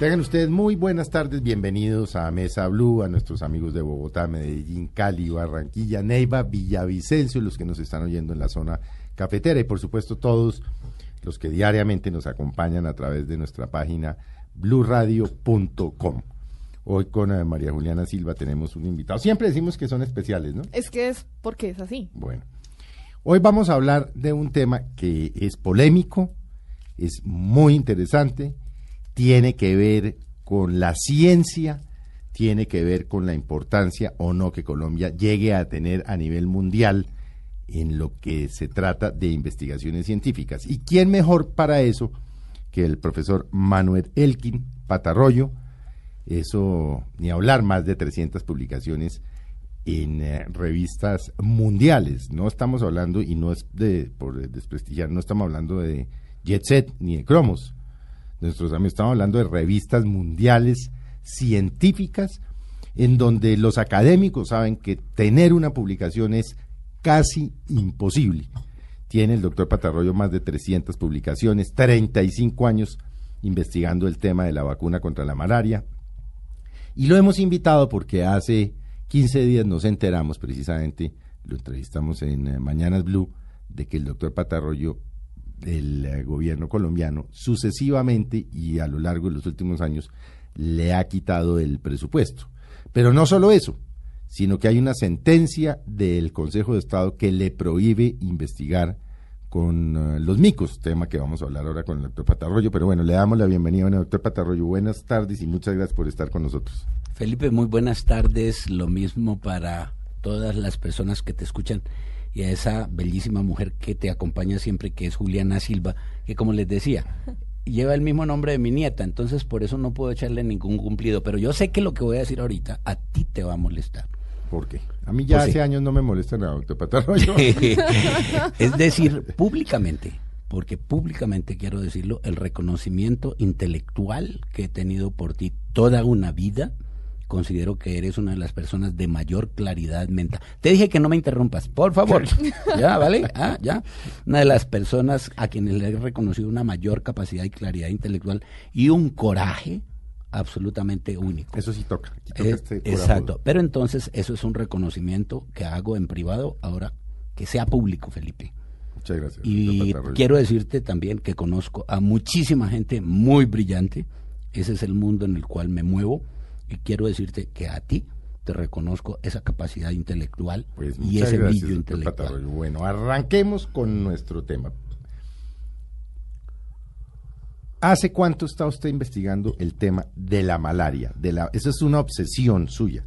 Tengan ustedes muy buenas tardes, bienvenidos a Mesa Blue, a nuestros amigos de Bogotá, Medellín, Cali, Barranquilla, Neiva, Villavicencio, los que nos están oyendo en la zona cafetera y por supuesto todos los que diariamente nos acompañan a través de nuestra página bluradio.com. Hoy con eh, María Juliana Silva tenemos un invitado. Siempre decimos que son especiales, ¿no? Es que es porque es así. Bueno, hoy vamos a hablar de un tema que es polémico, es muy interesante, tiene que ver con la ciencia, tiene que ver con la importancia o no que Colombia llegue a tener a nivel mundial en lo que se trata de investigaciones científicas. ¿Y quién mejor para eso que el profesor Manuel Elkin Patarroyo? Eso, ni hablar, más de 300 publicaciones en eh, revistas mundiales. No estamos hablando, y no es de por desprestigiar, no estamos hablando de Jet Set ni de Cromos. Nuestros amigos estamos hablando de revistas mundiales científicas en donde los académicos saben que tener una publicación es casi imposible. Tiene el doctor Patarroyo más de 300 publicaciones, 35 años investigando el tema de la vacuna contra la malaria. Y lo hemos invitado porque hace 15 días nos enteramos precisamente, lo entrevistamos en eh, Mañanas Blue, de que el doctor Patarroyo, del eh, gobierno colombiano, sucesivamente y a lo largo de los últimos años, le ha quitado el presupuesto. Pero no solo eso, sino que hay una sentencia del Consejo de Estado que le prohíbe investigar con eh, los micos, tema que vamos a hablar ahora con el doctor Patarroyo. Pero bueno, le damos la bienvenida al doctor Patarroyo. Buenas tardes y muchas gracias por estar con nosotros. Felipe, muy buenas tardes. Lo mismo para todas las personas que te escuchan y a esa bellísima mujer que te acompaña siempre, que es Juliana Silva, que como les decía, lleva el mismo nombre de mi nieta, entonces por eso no puedo echarle ningún cumplido. Pero yo sé que lo que voy a decir ahorita a ti te va a molestar. ¿Por qué? A mí ya Pues sí. hace años no me molesta nada, doctor Patarroyo. es decir, públicamente, porque públicamente quiero decirlo, el reconocimiento intelectual que he tenido por ti toda una vida, considero que eres una de las personas de mayor claridad mental. Te dije que no me interrumpas, por favor. ya, ¿vale? Ah, ya. Una de las personas a quienes le he reconocido una mayor capacidad y claridad intelectual y un coraje absolutamente único. Eso sí toca. Eh, este exacto. Pero entonces eso es un reconocimiento que hago en privado ahora que sea público, Felipe. Muchas gracias. Y quiero decirte también que conozco a muchísima gente muy brillante. Ese es el mundo en el cual me muevo. Y quiero decirte que a ti te reconozco esa capacidad intelectual Pues y ese gracias, brillo intelectual. Bueno, arranquemos con nuestro tema. ¿Hace cuánto está usted investigando el tema de la malaria? De la, esa es una obsesión suya,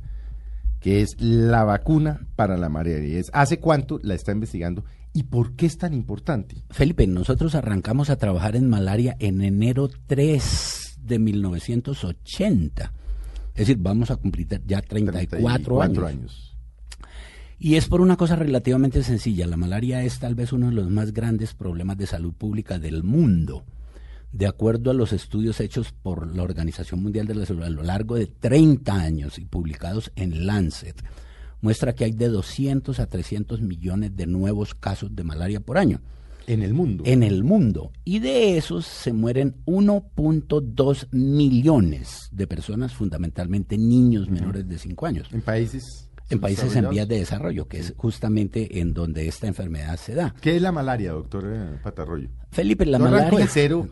que es la vacuna para la malaria. Es, ¿Hace cuánto la está investigando y por qué es tan importante? Felipe, nosotros arrancamos a trabajar en malaria en enero 3 de 1980. Es decir, vamos a cumplir ya 34, 34 años. años. Y es por una cosa relativamente sencilla. La malaria es tal vez uno de los más grandes problemas de salud pública del mundo. De acuerdo a los estudios hechos por la Organización Mundial de la Salud a lo largo de 30 años y publicados en Lancet, muestra que hay de 200 a 300 millones de nuevos casos de malaria por año En el mundo. en el mundo. Y de esos se mueren 1.2 millones de personas, fundamentalmente niños menores de 5 años, En países. En países en vías de desarrollo, que es justamente en donde esta enfermedad se da. ¿Qué es la malaria, doctor eh, Patarroyo? Felipe, la arranco malaria... de cero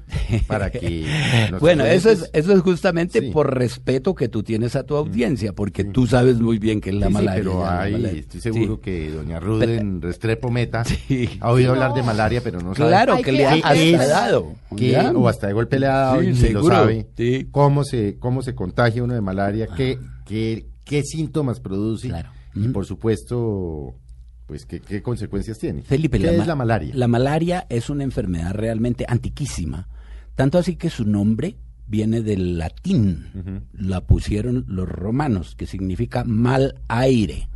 para que... Bueno, eso es, eso es justamente Sí. por respeto que tú tienes a tu audiencia, porque tú sabes muy bien que es la Sí, sí, malaria. pero la hay, malaria. estoy seguro Sí. que doña Ruden Restrepo Meta Sí. ha oído No. hablar de malaria, pero no sabe Claro que que- le ha que- dado. ¿ya? o hasta de golpe le ha dado Sí, y ni lo seguro, sabe sí. cómo se cómo se contagia uno de malaria, qué, qué, qué síntomas produce Claro. y por supuesto pues qué, qué consecuencias tiene. Felipe, ¿qué la, es la malaria? La malaria es una enfermedad realmente antiquísima, tanto así que su nombre viene del latín. La pusieron los romanos, que significa mal aire.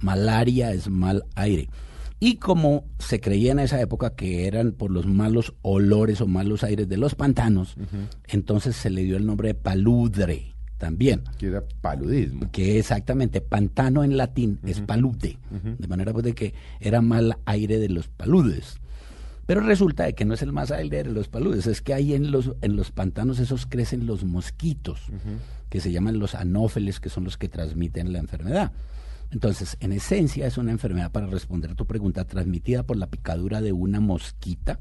Malaria es mal aire. Y como se creía en esa época que eran por los malos olores o malos aires de los pantanos, entonces se le dio el nombre de paludre también. Que era paludismo. que exactamente pantano en latín es palude, de manera pues de que era mal aire de los paludes. Pero resulta de que no es el más aire de los paludes, es que ahí en los, en los pantanos esos crecen los mosquitos, que se llaman los anófeles, que son los que transmiten la enfermedad. Entonces, en esencia es una enfermedad, para responder a tu pregunta, transmitida por la picadura de una mosquita,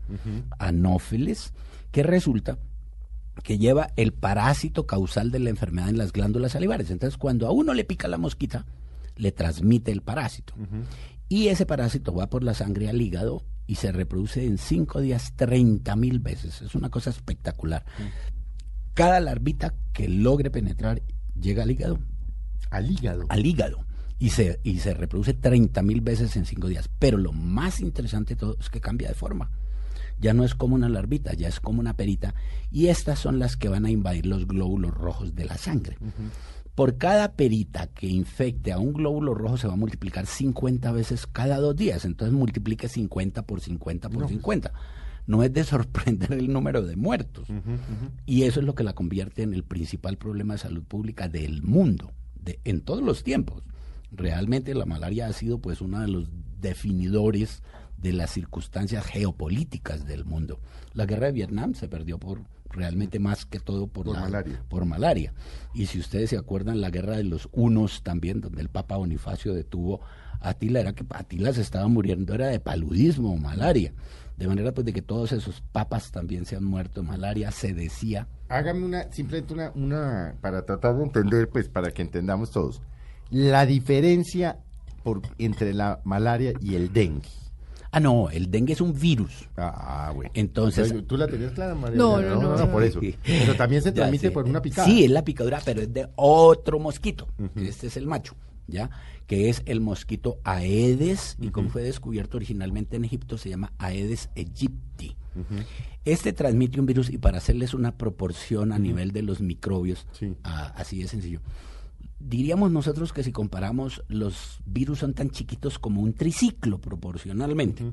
anófeles, que resulta que lleva el parásito causal de la enfermedad en las glándulas salivares. Entonces, cuando a uno le pica la mosquita, le transmite el parásito. Y ese parásito va por la sangre al hígado y se reproduce en cinco días 30 mil veces. Es una cosa espectacular. Cada larvita que logre penetrar llega al hígado. Al hígado. Al hígado. Y se, y se reproduce 30 mil veces en cinco días. Pero lo más interesante de todo es que cambia de forma. Ya no es como una larvita, ya es como una perita. Y estas son las que van a invadir los glóbulos rojos de la sangre. Por cada perita que infecte a un glóbulo rojo se va a multiplicar 50 veces cada dos días. Entonces multiplique 50 por 50 por 50. No es de sorprender el número de muertos. Y eso es lo que la convierte en el principal problema de salud pública del mundo, de, en todos los tiempos. Realmente la malaria ha sido pues uno de los definidores de las circunstancias geopolíticas del mundo. La guerra de Vietnam se perdió por realmente más que todo por, malaria. por malaria. Y si ustedes se acuerdan, la guerra de los unos también, donde el Papa Bonifacio detuvo a Atila, era que Atila se estaba muriendo, era de paludismo o malaria. De manera pues de que todos esos papas también se han muerto de malaria, se decía. Hágame una, simplemente una, una, para tratar de entender, pues para que entendamos todos, la diferencia por, entre la malaria y el dengue. Ah, no, el dengue es un virus. Ah, bueno. Entonces. ¿Tú la tenías clara, María? No, no, no, por eso. Pero también se transmite por una picada. Sí, es la picadura, pero es de otro mosquito. Este es el macho, ¿ya? Que es el mosquito Aedes, y como fue descubierto originalmente en Egipto, se llama Aedes aegypti. Este transmite un virus, y para hacerles una proporción a nivel de los microbios, así de sencillo diríamos nosotros que si comparamos, los virus son tan chiquitos como un triciclo proporcionalmente.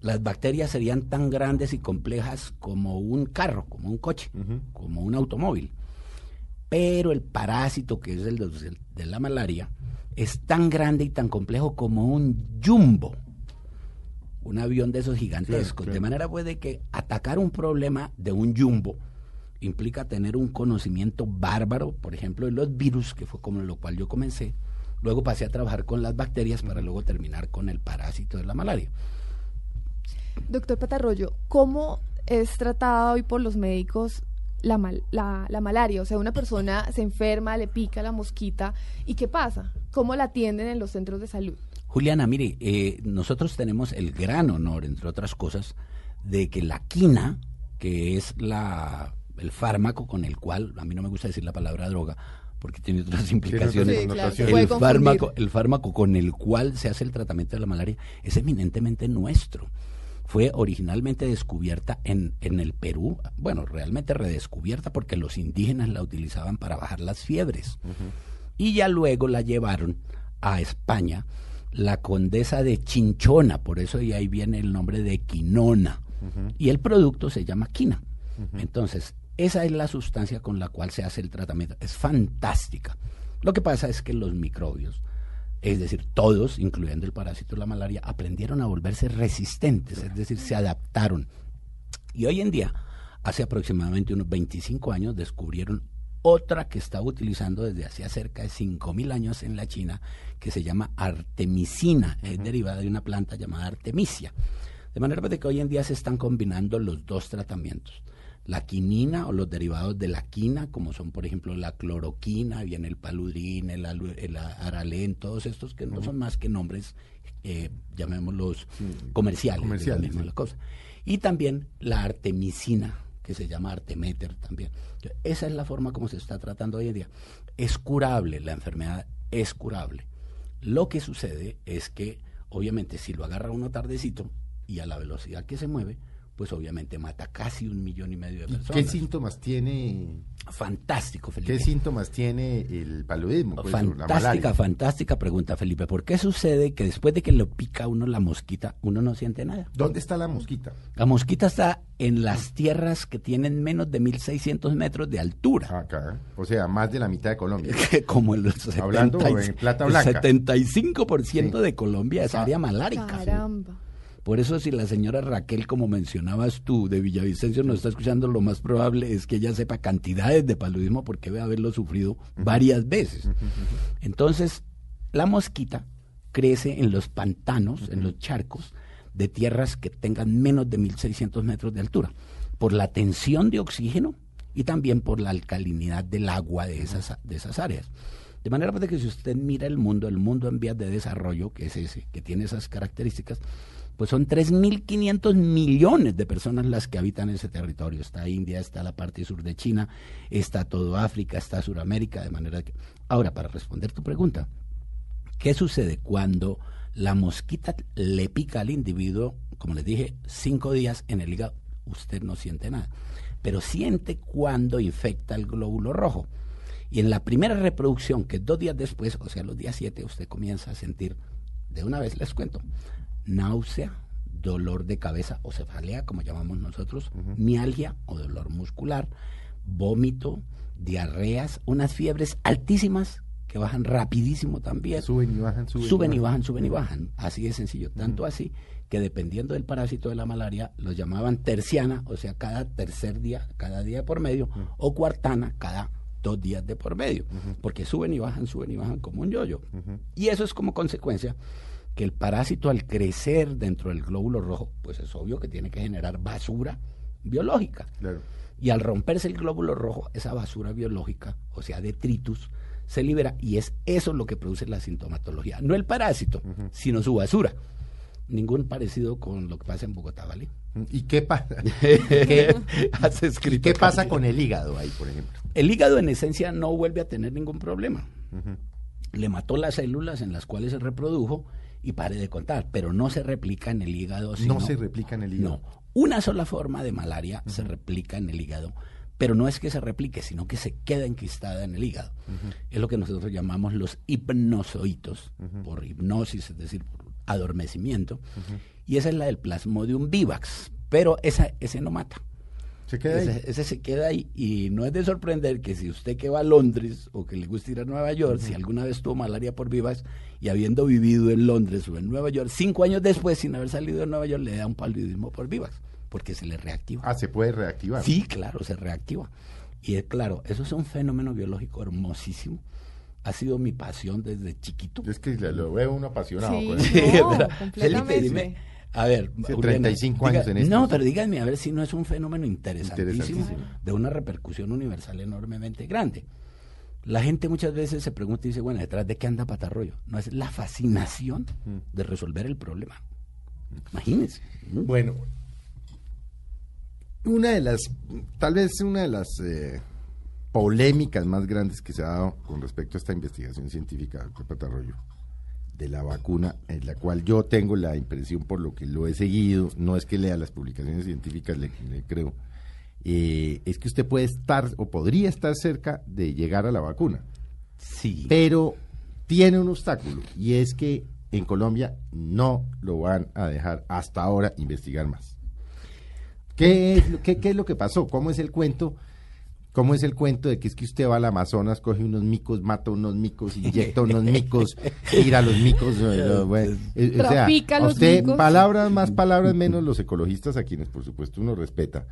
Las bacterias serían tan grandes y complejas como un carro, como un coche, como un automóvil. Pero el parásito, que es el de, la malaria, es tan grande y tan complejo como un jumbo, un avión de esos gigantescos. De manera puede que atacar un problema de un jumbo implica tener un conocimiento bárbaro, por ejemplo, de los virus, que fue como lo cual yo comencé. Luego pasé a trabajar con las bacterias para luego terminar con el parásito de la malaria. Doctor Patarroyo, ¿cómo es tratada hoy por los médicos la, la, malaria? O sea, una persona se enferma, le pica la mosquita, ¿y qué pasa? ¿Cómo la atienden en los centros de salud? Juliana, mire, eh, nosotros tenemos el gran honor, entre otras cosas, de que la quina, que es la el fármaco con el cual, a mí no me gusta decir la palabra droga, porque tiene otras implicaciones. el, fármaco, el fármaco con el cual se hace el tratamiento de la malaria es eminentemente nuestro. Fue originalmente descubierta en, en el Perú, bueno, realmente redescubierta porque los indígenas la utilizaban para bajar las fiebres. Y ya luego la llevaron a España la condesa de Chinchona, por eso y ahí viene el nombre de quinona. Y el producto se llama quina. Entonces, esa es la sustancia con la cual se hace el tratamiento. Es fantástica. Lo que pasa es que los microbios, es decir, todos, incluyendo el parásito de la malaria, aprendieron a volverse resistentes, es decir, se adaptaron. Y hoy en día, hace aproximadamente unos 25 años, descubrieron otra que estaba utilizando desde hacía cerca de 5.000 años en la China, que se llama artemisina, es derivada de una planta llamada artemisia. De manera que hoy en día se están combinando los dos tratamientos la quinina o los derivados de la quina, como son por ejemplo la cloroquina, viene el paludrin, el, el aralén, todos estos que no son más que nombres, eh, llamémoslos comerciales, comerciales la cosa. Y también la artemisina, que se llama artemeter también. Esa es la forma como se está tratando hoy en día. Es curable, la enfermedad es curable. Lo que sucede es que, obviamente, si lo agarra uno tardecito y a la velocidad que se mueve, pues obviamente mata casi un millón y medio de personas. ¿Qué síntomas tiene? Fantástico, Felipe. ¿Qué síntomas tiene el paludismo? Pues, fantástica, fantástica pregunta, Felipe. ¿Por qué sucede que después de que lo pica uno la mosquita, uno no siente nada? ¿Dónde está la mosquita? La mosquita está en las tierras que tienen menos de 1.600 metros de altura. Acá, o sea, más de la mitad de Colombia. Como el Hablando en plata blanca. El 75% de Colombia es área malárica. Caramba. Por eso si la señora Raquel, como mencionabas tú, de Villavicencio nos está escuchando, lo más probable es que ella sepa cantidades de paludismo porque debe haberlo sufrido varias veces. Entonces, la mosquita crece en los pantanos, en los charcos de tierras que tengan menos de 1600 metros de altura, por la tensión de oxígeno y también por la alcalinidad del agua de esas, de esas áreas. De manera pues, que si usted mira el mundo, el mundo en vías de desarrollo, que es ese, que tiene esas características, pues son 3.500 millones de personas las que habitan ese territorio. Está India, está la parte sur de China, está todo África, está Sudamérica, de manera que... Ahora, para responder tu pregunta, ¿qué sucede cuando la mosquita le pica al individuo? Como les dije, cinco días en el hígado, usted no siente nada, pero siente cuando infecta el glóbulo rojo. Y en la primera reproducción, que dos días después, o sea, los días siete, usted comienza a sentir, de una vez les cuento, náusea, dolor de cabeza o cefalea, como llamamos nosotros, mialgia o dolor muscular, vómito, diarreas, unas fiebres altísimas que bajan rapidísimo también. Suben y bajan, suben, suben y bajan, suben y bajan. Así de sencillo. Tanto así que dependiendo del parásito de la malaria, los llamaban terciana, o sea, cada tercer día, cada día por medio, o cuartana, cada dos días de por medio, porque suben y bajan, suben y bajan como un yoyo. Y eso es como consecuencia que el parásito al crecer dentro del glóbulo rojo, pues es obvio que tiene que generar basura biológica. Y al romperse el glóbulo rojo, esa basura biológica, o sea, detritus, se libera y es eso lo que produce la sintomatología. No el parásito, sino su basura. Ningún parecido con lo que pasa en Bogotá, ¿vale? ¿Y qué pasa? ¿Qué, ¿Qué pasa con el hígado ahí, por ejemplo? El hígado en esencia no vuelve a tener ningún problema. Le mató las células en las cuales se reprodujo y pare de contar, pero no se replica en el hígado. no se replica en el hígado. No, una sola forma de malaria se replica en el hígado, pero no es que se replique, sino que se queda enquistada en el hígado. Es lo que nosotros llamamos los hipnozoitos, por hipnosis, es decir, por adormecimiento. Y esa es la del plasmodium vivax, pero esa, ese no mata. Se queda ese, ese, se queda ahí y no es de sorprender que si usted que va a Londres o que le gusta ir a Nueva York, si alguna vez tuvo malaria por vivas y habiendo vivido en Londres o en Nueva York, cinco años después sin haber salido de Nueva York le da un paludismo por vivas porque se le reactiva. Ah, se puede reactivar. Sí, claro, se reactiva. Y es claro, eso es un fenómeno biológico hermosísimo. Ha sido mi pasión desde chiquito. Es que lo veo uno apasionado. Sí, con no, eso. completamente. dime, a ver, Juliana, 35 años en esto. No, pero díganme a ver si no es un fenómeno interesantísimo, Interesantísimo. de una repercusión universal enormemente grande. La gente muchas veces se pregunta y dice, bueno, ¿detrás de qué anda Patarroyo? No, es la fascinación Mm. de resolver el problema. Imagínense. ¿no? Bueno, una de las, tal vez una de las eh, polémicas más grandes que se ha dado con respecto a esta investigación científica, doctor Patarroyo, de la vacuna, en la cual yo tengo la impresión por lo que lo he seguido, no es que lea las publicaciones científicas, le, le creo, eh, es que usted puede estar o podría estar cerca de llegar a la vacuna, Sí. pero tiene un obstáculo y es que en Colombia no lo van a dejar hasta ahora investigar más. ¿Qué es, qué, qué es lo que pasó? ¿Cómo es el cuento? ¿Cómo es el cuento de que es que usted va al Amazonas, coge unos micos, mata unos micos, inyecta unos micos, tira los micos? eh, bueno, eh, o sea, a usted, micos. palabras más, palabras menos, los ecologistas, a quienes por supuesto uno respeta,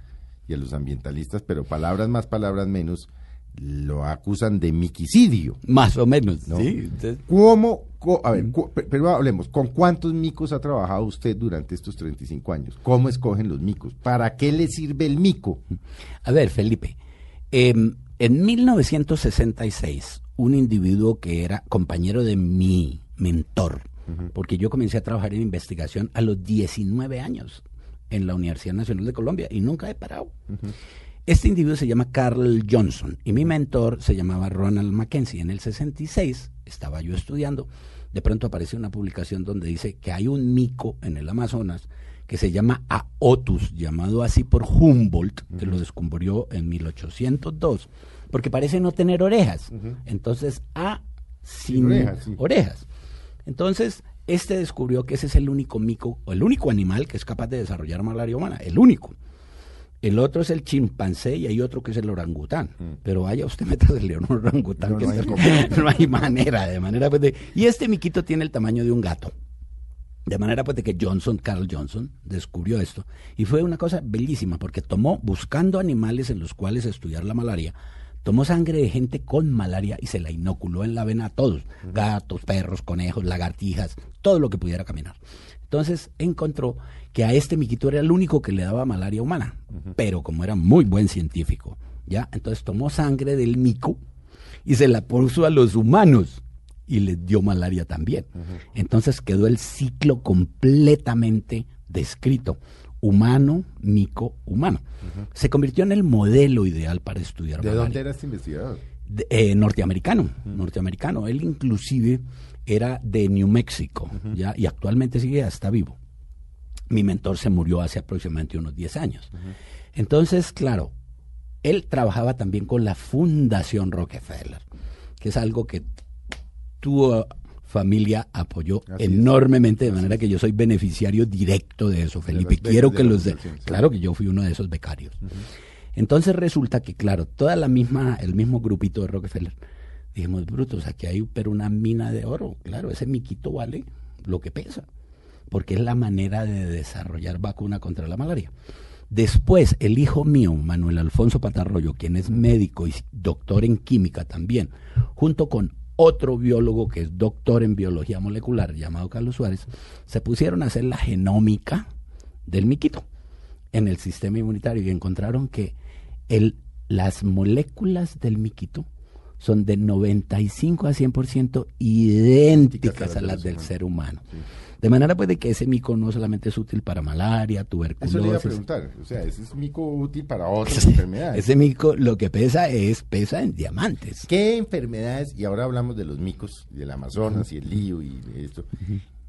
y a los ambientalistas, pero palabras más, palabras menos, lo acusan de miquicidio. Más o menos. No. Sí. Entonces, ¿Cómo? co- a ver, pero hablemos, ¿con cuántos micos ha trabajado usted durante estos 35 años? ¿Cómo escogen los micos? ¿Para qué le sirve el mico? A ver, Felipe, em, en 1966, un individuo que era compañero de mi mentor, porque yo comencé a trabajar en investigación a los 19 años en la Universidad Nacional de Colombia y nunca he parado. Este individuo se llama Carl Johnson y mi mentor se llamaba Ronald Mackenzie. En el 66 estaba yo estudiando, de pronto aparece una publicación donde dice que hay un mico en el Amazonas que se llama Aotus, llamado así por Humboldt, que lo descubrió en 1802, porque parece no tener orejas. Entonces, A sin, orejas, sí. orejas. Entonces, este descubrió que ese es el único mico, o el único animal que es capaz de desarrollar malaria humana, el único. El otro es el chimpancé y hay otro que es el orangután. Pero vaya usted metas el león orangután. No, que no hay no hay manera, de manera. pues, de- y este miquito tiene el tamaño de un gato. De manera pues de que Johnson, Carl Johnson, descubrió esto. Y fue una cosa bellísima porque tomó, buscando animales en los cuales estudiar la malaria, tomó sangre de gente con malaria y se la inoculó en la vena a todos, gatos, perros, conejos, lagartijas, todo lo que pudiera caminar. Entonces encontró que a este miquito era el único que le daba malaria humana, pero como era muy buen científico, ¿ya? Entonces tomó sangre del mico y se la puso a los humanos y les dio malaria también. Entonces quedó el ciclo completamente descrito humano, mico, humano. Se convirtió en el modelo ideal para estudiar ¿De dónde era este investigador? Eh, norteamericano, norteamericano. Él inclusive era de New Mexico, ¿ya? y actualmente sigue, está vivo. Mi mentor se murió hace aproximadamente unos 10 años. Entonces, claro, él trabajaba también con la Fundación Rockefeller, que es algo que tuvo familia apoyó enormemente, de manera que yo soy beneficiario directo de eso, Felipe. Quiero que los de, claro que yo fui uno de esos becarios. Entonces resulta que, claro, toda la misma, el mismo grupito de Rockefeller, dijimos, brutos, aquí hay pero una mina de oro, claro, ese miquito vale lo que pesa, porque es la manera de desarrollar vacuna contra la malaria. Después, el hijo mío, Manuel Alfonso Patarroyo, quien es médico y doctor en química también, junto con otro biólogo que es doctor en biología molecular llamado Carlos Suárez, se pusieron a hacer la genómica del miquito en el sistema inmunitario y encontraron que el, las moléculas del miquito son de 95 a 100% idénticas a las del ser humano. De manera pues de que ese mico no solamente es útil para malaria, tuberculosis. Eso le iba a preguntar, o sea, ese es mico útil para otras enfermedades. Ese mico lo que pesa es, pesa en diamantes. ¿Qué enfermedades, y ahora hablamos de los micos, del Amazonas y el lío y esto,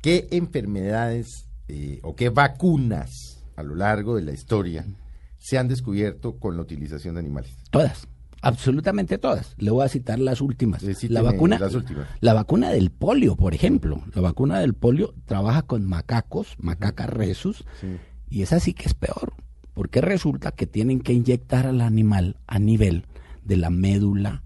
qué enfermedades eh, o qué vacunas a lo largo de la historia se han descubierto con la utilización de animales? Todas. Absolutamente todas. Le voy a citar las últimas. la vacuna, la vacuna del polio, por ejemplo. La vacuna del polio trabaja con macacos, macacas resus, y esa sí que es peor, porque resulta que tienen que inyectar al animal a nivel de la médula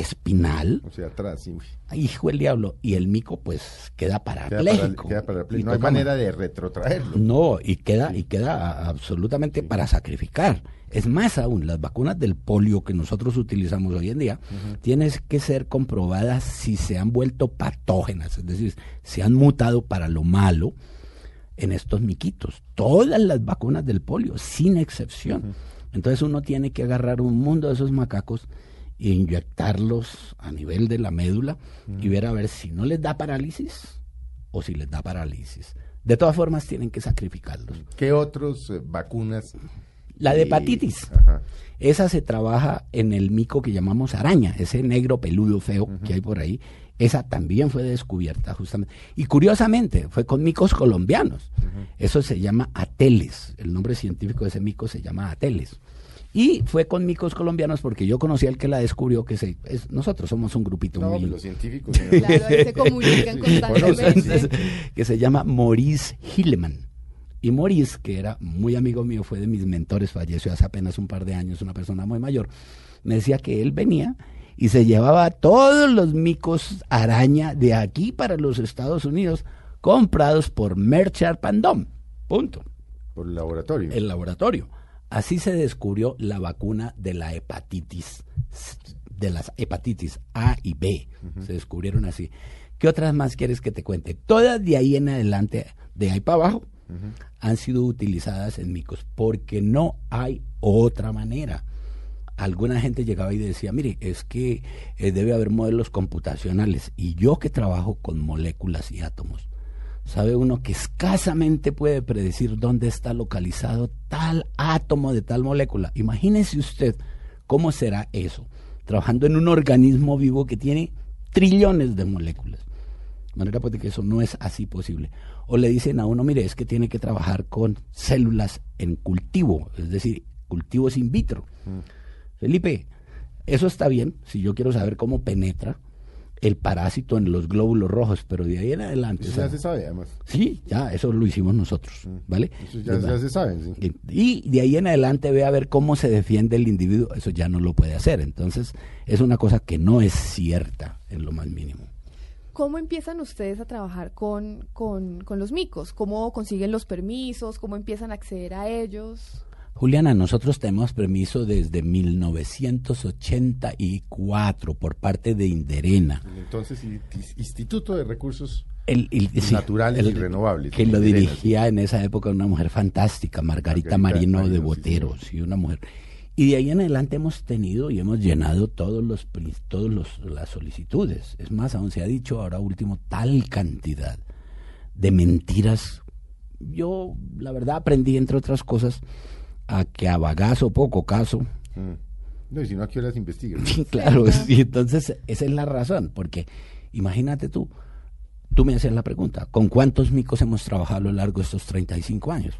espinal. O sea, atrás, sí. Hijo el diablo. Y el mico, pues, queda parapléjico. Queda, No hay manera de retrotraerlo. No, y queda, y queda absolutamente para sacrificar. Es más aún, las vacunas del polio que nosotros utilizamos hoy en día tienen que ser comprobadas si se han vuelto patógenas, es decir, se han mutado para lo malo en estos miquitos. Todas las vacunas del polio, sin excepción. Entonces uno tiene que agarrar un mundo de esos macacos e inyectarlos a nivel de la médula y ver a ver si no les da parálisis o si les da parálisis. De todas formas tienen que sacrificarlos. ¿Qué otras eh, vacunas la de hepatitis. Esa se trabaja en el mico que llamamos araña, ese negro peludo feo que hay por ahí. Esa también fue descubierta justamente. Y curiosamente, fue con micos colombianos. Eso se llama ateles. El nombre científico de ese mico se llama ateles. Y fue con micos colombianos porque yo conocí al que la descubrió, que se, nosotros somos un grupito no, muy... los científicos... claro, se comunican constantemente. que se llama Maurice Hilleman. Y Maurice, que era muy amigo mío, fue de mis mentores, falleció hace apenas un par de años, una persona muy mayor, me decía que él venía y se llevaba todos los micos araña de aquí para los Estados Unidos comprados por Merchant Pandom. Punto. Por el laboratorio. El laboratorio. Así se descubrió la vacuna de la hepatitis, de las hepatitis A y B. Se descubrieron así. ¿Qué otras más quieres que te cuente? Todas de ahí en adelante, de ahí para abajo, han sido utilizadas en micos, porque no hay otra manera. Alguna gente llegaba y decía, mire, es que eh, debe haber modelos computacionales. Y yo que trabajo con moléculas y átomos, sabe uno que escasamente puede predecir dónde está localizado tal átomo de tal molécula. Imagínese usted cómo será eso, trabajando en un organismo vivo que tiene trillones de moléculas. De manera pues de que eso no es así posible. O le dicen a uno, mire, es que tiene que trabajar con células en cultivo, es decir, cultivos in vitro. Mm. Felipe, eso está bien, si yo quiero saber cómo penetra el parásito en los glóbulos rojos, pero de ahí en adelante. Eso ya se sabe, además. Sí, ya, eso lo hicimos nosotros, mm. ¿vale? Eso ya, se sabe, sí. Y de ahí en adelante ve a ver cómo se defiende el individuo, eso ya no lo puede hacer. Entonces, es una cosa que no es cierta en lo más mínimo. ¿Cómo empiezan ustedes a trabajar con, con, con los micos? ¿Cómo consiguen los permisos? ¿Cómo empiezan a acceder a ellos? Juliana, nosotros tenemos permiso desde 1984 por parte de Inderena. Entonces, Instituto de Recursos el, naturales y renovables. Que lo dirigía en esa época una mujer fantástica, Margarita, Marino, de Boteros, y una mujer. Y de ahí en adelante hemos tenido y hemos llenado todos los todos los, las solicitudes. Es más, aún se ha dicho ahora último tal cantidad de mentiras. Yo, la verdad, aprendí, entre otras cosas, a que a bagazo poco caso. Mm. No, y si no, ¿a qué horas investigan? claro, y entonces esa es la razón, porque imagínate tú, tú me haces la pregunta, ¿con cuántos micos hemos trabajado a lo largo de estos 35 años?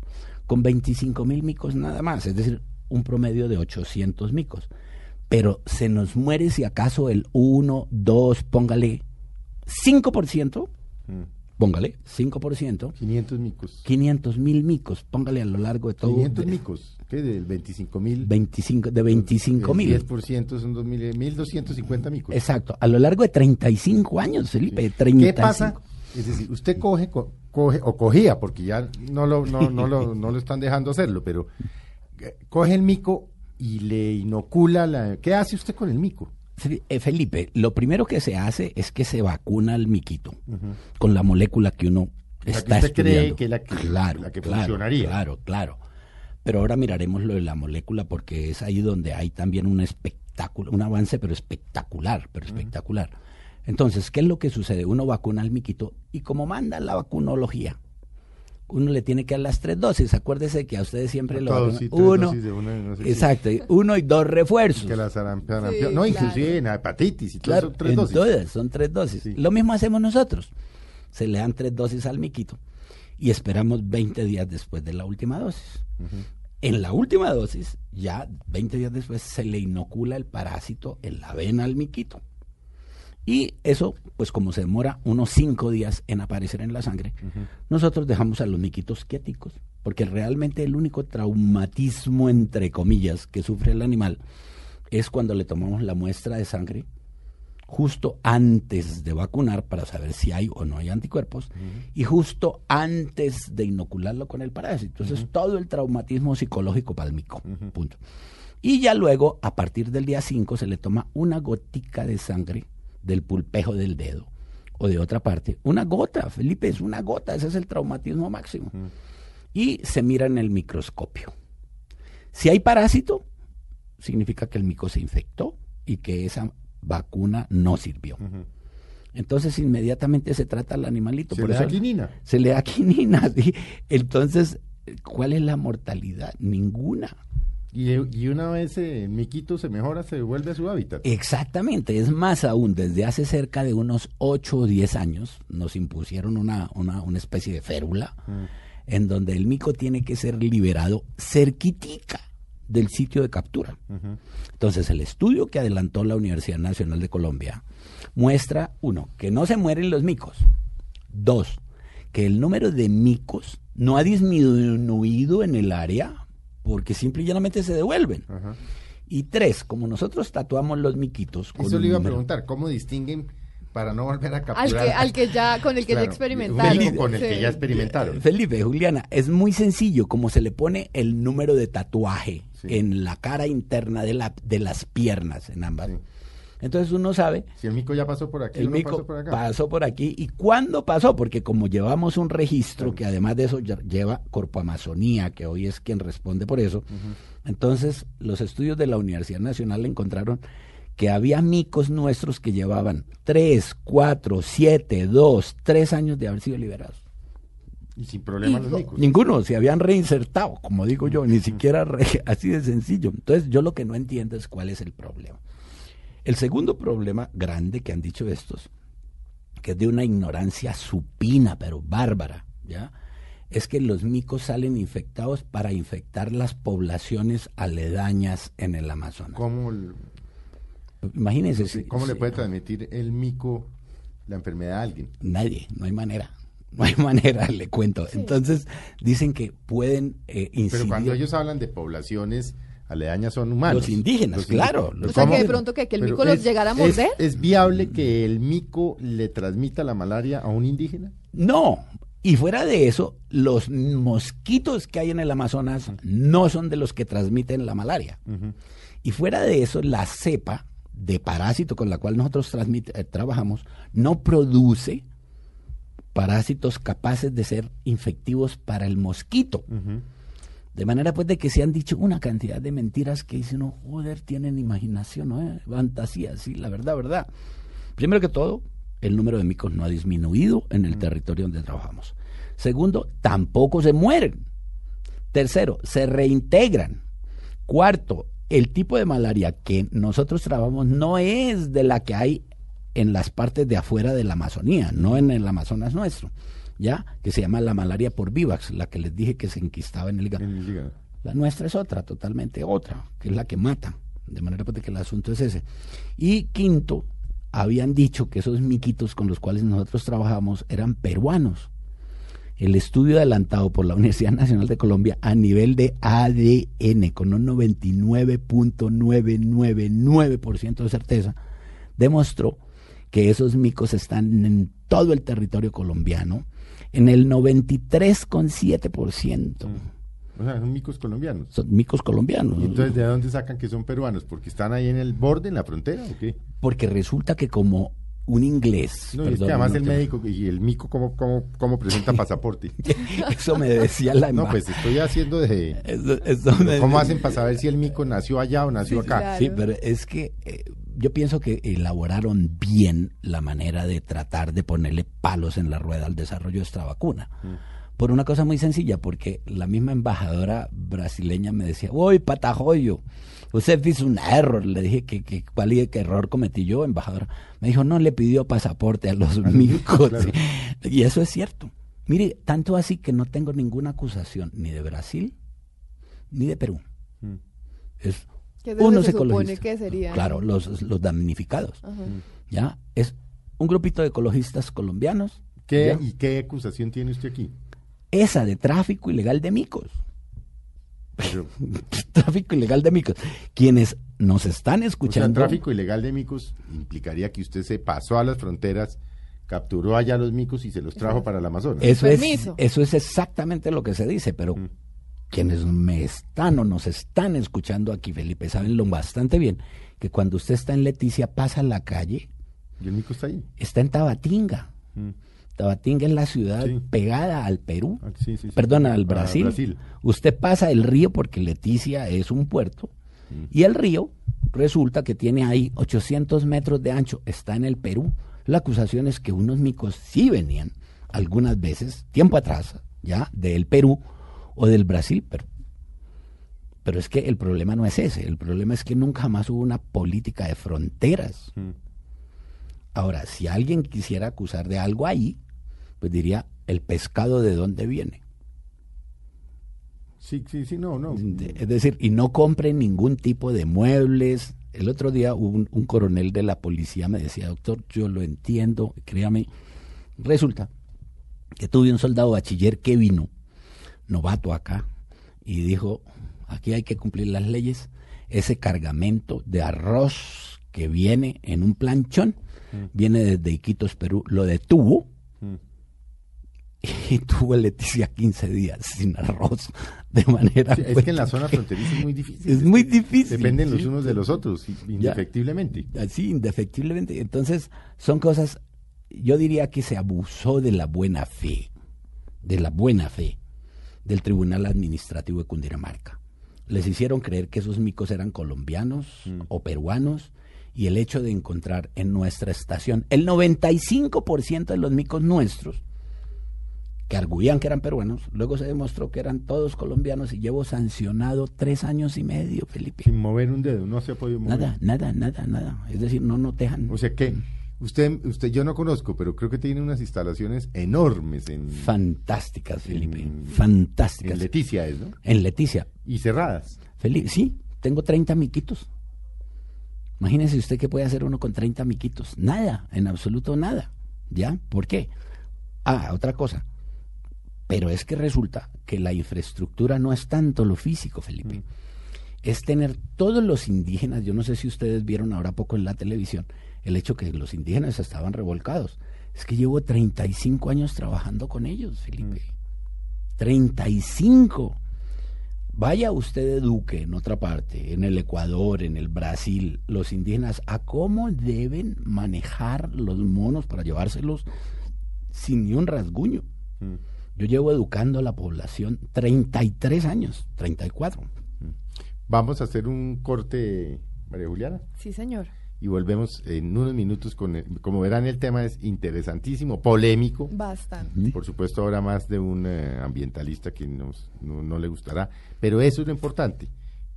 Con 25 mil micos nada más, es decir, un promedio de 800 micos. Pero se nos muere si acaso el 1, 2, póngale 5%, póngale 5%. 500 micos. 500 mil micos, póngale a lo largo de todo. 500 micos, ¿qué? Del 25 mil. 25, de 25 mil. 10% son 1.250 micos. Exacto, a lo largo de 35 años, Felipe, 35. ¿Qué pasa? Es decir, usted coge, coge o cogía, porque ya no lo, no, no, lo, no lo están dejando hacerlo, pero coge el mico y le inocula la... ¿Qué hace usted con el mico? Eh, Felipe, lo primero que se hace es que se vacuna al miquito con la molécula que uno está usted estudiando. cree que la que, claro, la que funcionaría. Claro, claro. Pero ahora miraremos lo de la molécula porque es ahí donde hay también un espectáculo, un avance pero espectacular, pero espectacular. Entonces, ¿qué es lo que sucede? Uno vacuna al miquito y como manda la vacunología, uno le tiene que dar las tres dosis. Acuérdese que a ustedes siempre lo todos, uno, exacto, uno y dos refuerzos. Que las no, inclusive en hepatitis y claro, son tres en dosis. Todas son tres dosis. Lo mismo hacemos nosotros. Se le dan tres dosis al miquito y esperamos 20 días después de la última dosis. En la última dosis, ya 20 días después, se le inocula el parásito en la vena al miquito. Y eso, pues como se demora unos cinco días en aparecer en la sangre, nosotros dejamos a los miquitos quiéticos, porque realmente el único traumatismo, entre comillas, que sufre el animal es cuando le tomamos la muestra de sangre justo antes de vacunar para saber si hay o no hay anticuerpos y justo antes de inocularlo con el parásito. Entonces, todo el traumatismo psicológico palmico. Punto. Y ya luego, a partir del día 5, se le toma una gotica de sangre del pulpejo del dedo o de otra parte. Una gota, Felipe, es una gota, ese es el traumatismo máximo. Y se mira en el microscopio. Si hay parásito, significa que el mico se infectó y que esa vacuna no sirvió. Entonces inmediatamente se trata al animalito. Se le da quinina. Se le da quinina. Entonces, ¿cuál es la mortalidad? Ninguna. Y, una vez el miquito se mejora, se vuelve a su hábitat. Exactamente, es más aún, desde hace cerca de unos 8 o 10 años nos impusieron una, una, una especie de férula mm. en donde el mico tiene que ser liberado cerquitica del sitio de captura. Entonces, el estudio que adelantó la Universidad Nacional de Colombia muestra, uno, que no se mueren los micos. Dos, que el número de micos no ha disminuido en el área porque simple y llanamente se devuelven. Y tres, como nosotros tatuamos los miquitos. Eso le iba a preguntar, ¿cómo distinguen para no volver a capturar? Al que, ya, con el que ya experimentaron. con el que ya experimentaron. Felipe, Juliana, es muy sencillo, como se le pone el número de tatuaje en la cara interna de, la, de las piernas, en ambas. Entonces uno sabe. Si el mico ya pasó por aquí, el mico pasó por acá. Pasó por aquí. ¿Y cuándo pasó? Porque como llevamos un registro que además de eso lleva Corpo Amazonía, que hoy es quien responde por eso, entonces los estudios de la Universidad Nacional encontraron que había micos nuestros que llevaban tres, cuatro, siete, dos, tres años de haber sido liberados. Y sin problemas los micos. Ninguno, se habían reinsertado, como digo yo, ni siquiera así de sencillo. Entonces yo lo que no entiendo es cuál es el problema. El segundo problema grande que han dicho estos, que es de una ignorancia supina pero bárbara, ¿ya? es que los micos salen infectados para infectar las poblaciones aledañas en el Amazonas. ¿Cómo, Imagínense. ¿Cómo le puede transmitir el mico la enfermedad a alguien? Nadie, no hay manera. No hay manera, le cuento. Entonces, dicen que pueden eh, Pero cuando ellos hablan de poblaciones aledañas son humanos. Los indígenas, claro. indígenas. O sea, que de pronto que, que el mico los es- llegara a es- morder. ¿Es, viable que el mico le transmita la malaria a un indígena? No. Y fuera de eso, los mosquitos que hay en el Amazonas no son de los que transmiten la malaria. Y fuera de eso, la cepa de parásito con la cual nosotros eh, trabajamos no produce parásitos capaces de ser infectivos para el mosquito. De manera pues de que se han dicho una cantidad de mentiras que dicen, no, joder, tienen imaginación, ¿no? Eh, Fantasía, sí, la verdad, verdad. Primero que todo, el número de micos no ha disminuido en el territorio donde trabajamos. Segundo, tampoco se mueren. Tercero, se reintegran. Cuarto, el tipo de malaria que nosotros trabajamos no es de la que hay en las partes de afuera de la Amazonía, no en el Amazonas nuestro, ¿ya? Que se llama la malaria por vivax, la que les dije que se enquistaba en el hígado. En el hígado. La nuestra es otra, totalmente otra, que es la que mata. De manera pues, que el asunto es ese. Y quinto, habían dicho que esos miquitos con los cuales nosotros trabajamos eran peruanos. El estudio adelantado por la Universidad Nacional de Colombia a nivel de ADN, con un 99.999% de certeza, demostró que esos micos están en todo el territorio colombiano, en el 93,7%. O sea, son micos colombianos. Son micos colombianos. ¿Y entonces de dónde sacan que son peruanos? ¿Porque están ahí en el borde, en la frontera o qué? Porque resulta que como un inglés... No, y es que además no el te- médico y el mico, ¿cómo, cómo, cómo presenta pasaporte? Eso me decía la No, pues estoy haciendo de... Eso- eso me- ¿Cómo hacen para saber si el mico nació allá o nació Sí, acá? claro. Sí, pero es que eh, yo pienso que elaboraron bien la manera de tratar de ponerle palos en la rueda al desarrollo de esta vacuna. Por una cosa muy sencilla, porque la misma embajadora brasileña me decía, uy, patajoyo, usted hizo un error. Le dije, que, que, ¿cuál y- qué error cometí yo, embajadora? Me dijo, no le pidió pasaporte a los micos. claro. Y eso es cierto. Mire, tanto así que no tengo ninguna acusación ni de Brasil ni de Perú. Mm. Es Que unos se supone ecologistas. que serían. Claro, los, los damnificados. Ajá. ¿Ya? Es un grupito de ecologistas colombianos. ¿Qué. ¿Y qué acusación tiene usted aquí? Esa de tráfico ilegal de micos. Pero, tráfico ilegal de micos. Quienes nos están o sea, escuchando. tráfico ilegal de micos implicaría que usted se pasó a las fronteras, capturó allá los micos y se los trajo para el Amazonas. Eso es, eso es exactamente lo que se dice, pero Mm. Quienes me están o nos están escuchando aquí, Felipe, saben lo bastante bien que cuando usted está en Leticia, pasa a la calle, Y el mico está ahí. está en Tabatinga. Mm. Tabatinga es la ciudad Sí. pegada al Perú. Ah, sí, sí, sí. Perdona, al A Brasil. Brasil. Usted pasa el río porque Leticia es un puerto Mm. y el río resulta que tiene ahí 800 metros de ancho, está en el Perú. La acusación es que unos micos sí venían algunas veces, tiempo atrás, ya, del Perú o del Brasil, pero, pero es que el problema no es ese, el problema es que nunca jamás hubo una política de fronteras. Mm. Ahora, si alguien quisiera acusar de algo ahí, pues diría, el pescado de dónde viene. Sí, sí, sí, no, no. Es decir, y no compren ningún tipo de muebles. El otro día un, un coronel de la policía me decía, doctor, yo lo entiendo, créame. Resulta que tuve un soldado bachiller que vino, novato acá, y dijo, aquí hay que cumplir las leyes. Ese cargamento de arroz que viene en un planchón, viene desde Iquitos, Perú, lo detuvo Mm. y tuvo Leticia 15 días sin arroz. De manera Sí, es que en la zona fronteriza es muy difícil. es muy difícil. Dependen los sí. unos de los otros, indefectiblemente. Así, indefectiblemente. Entonces, son cosas, yo diría que se abusó de la buena fe, de la buena fe del Tribunal Administrativo de Cundinamarca. Les hicieron creer que esos micos eran colombianos Mm. o peruanos y el hecho de encontrar en nuestra estación el 95% de los micos nuestros que arguían que eran peruanos, luego se demostró que eran todos colombianos y llevo sancionado tres años y medio, Felipe. Sin mover un dedo, no se ha podido mover. Nada, nada, nada, nada. Es decir, no nos dejan. O sea que usted, usted yo no conozco, pero creo que tiene unas instalaciones enormes en, Fantásticas, Felipe. En- Fantásticas. en Leticia, ¿es, ¿no? En Leticia. Y cerradas. Felipe, sí, tengo 30 miquitos. Imagínese usted qué puede hacer uno con 30 miquitos. Nada, en absoluto nada. ¿Ya? ¿Por qué? Ah, otra cosa. Pero es que resulta que la infraestructura no es tanto lo físico, Felipe. es tener todos los indígenas, yo no sé si ustedes vieron ahora poco en la televisión, el hecho que los indígenas estaban revolcados. Es que llevo 35 años trabajando con ellos, Felipe. 35. Vaya usted eduque en otra parte, en el Ecuador, en el Brasil, los indígenas, a cómo deben manejar los monos para llevárselos sin ni un rasguño. Mm. Yo llevo educando a la población 33 años, 34. Mm. Vamos a hacer un corte, María Juliana. Sí, señor y volvemos en unos minutos con, como verán el tema es interesantísimo, polémico. Bastante. Por supuesto ahora más de un eh, ambientalista que nos, no, le gustará, pero eso es lo importante,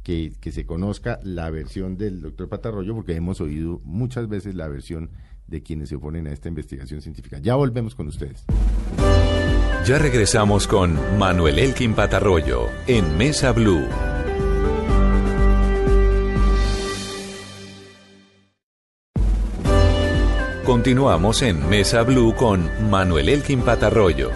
que, que se conozca la versión del doctor Patarroyo, porque hemos oído muchas veces la versión de quienes se oponen a esta investigación científica. Ya volvemos con ustedes. Ya regresamos con Manuel Elkin Patarroyo en Mesa Blue. Continuamos en Mesa Blue con Manuel Elkin Patarroyo.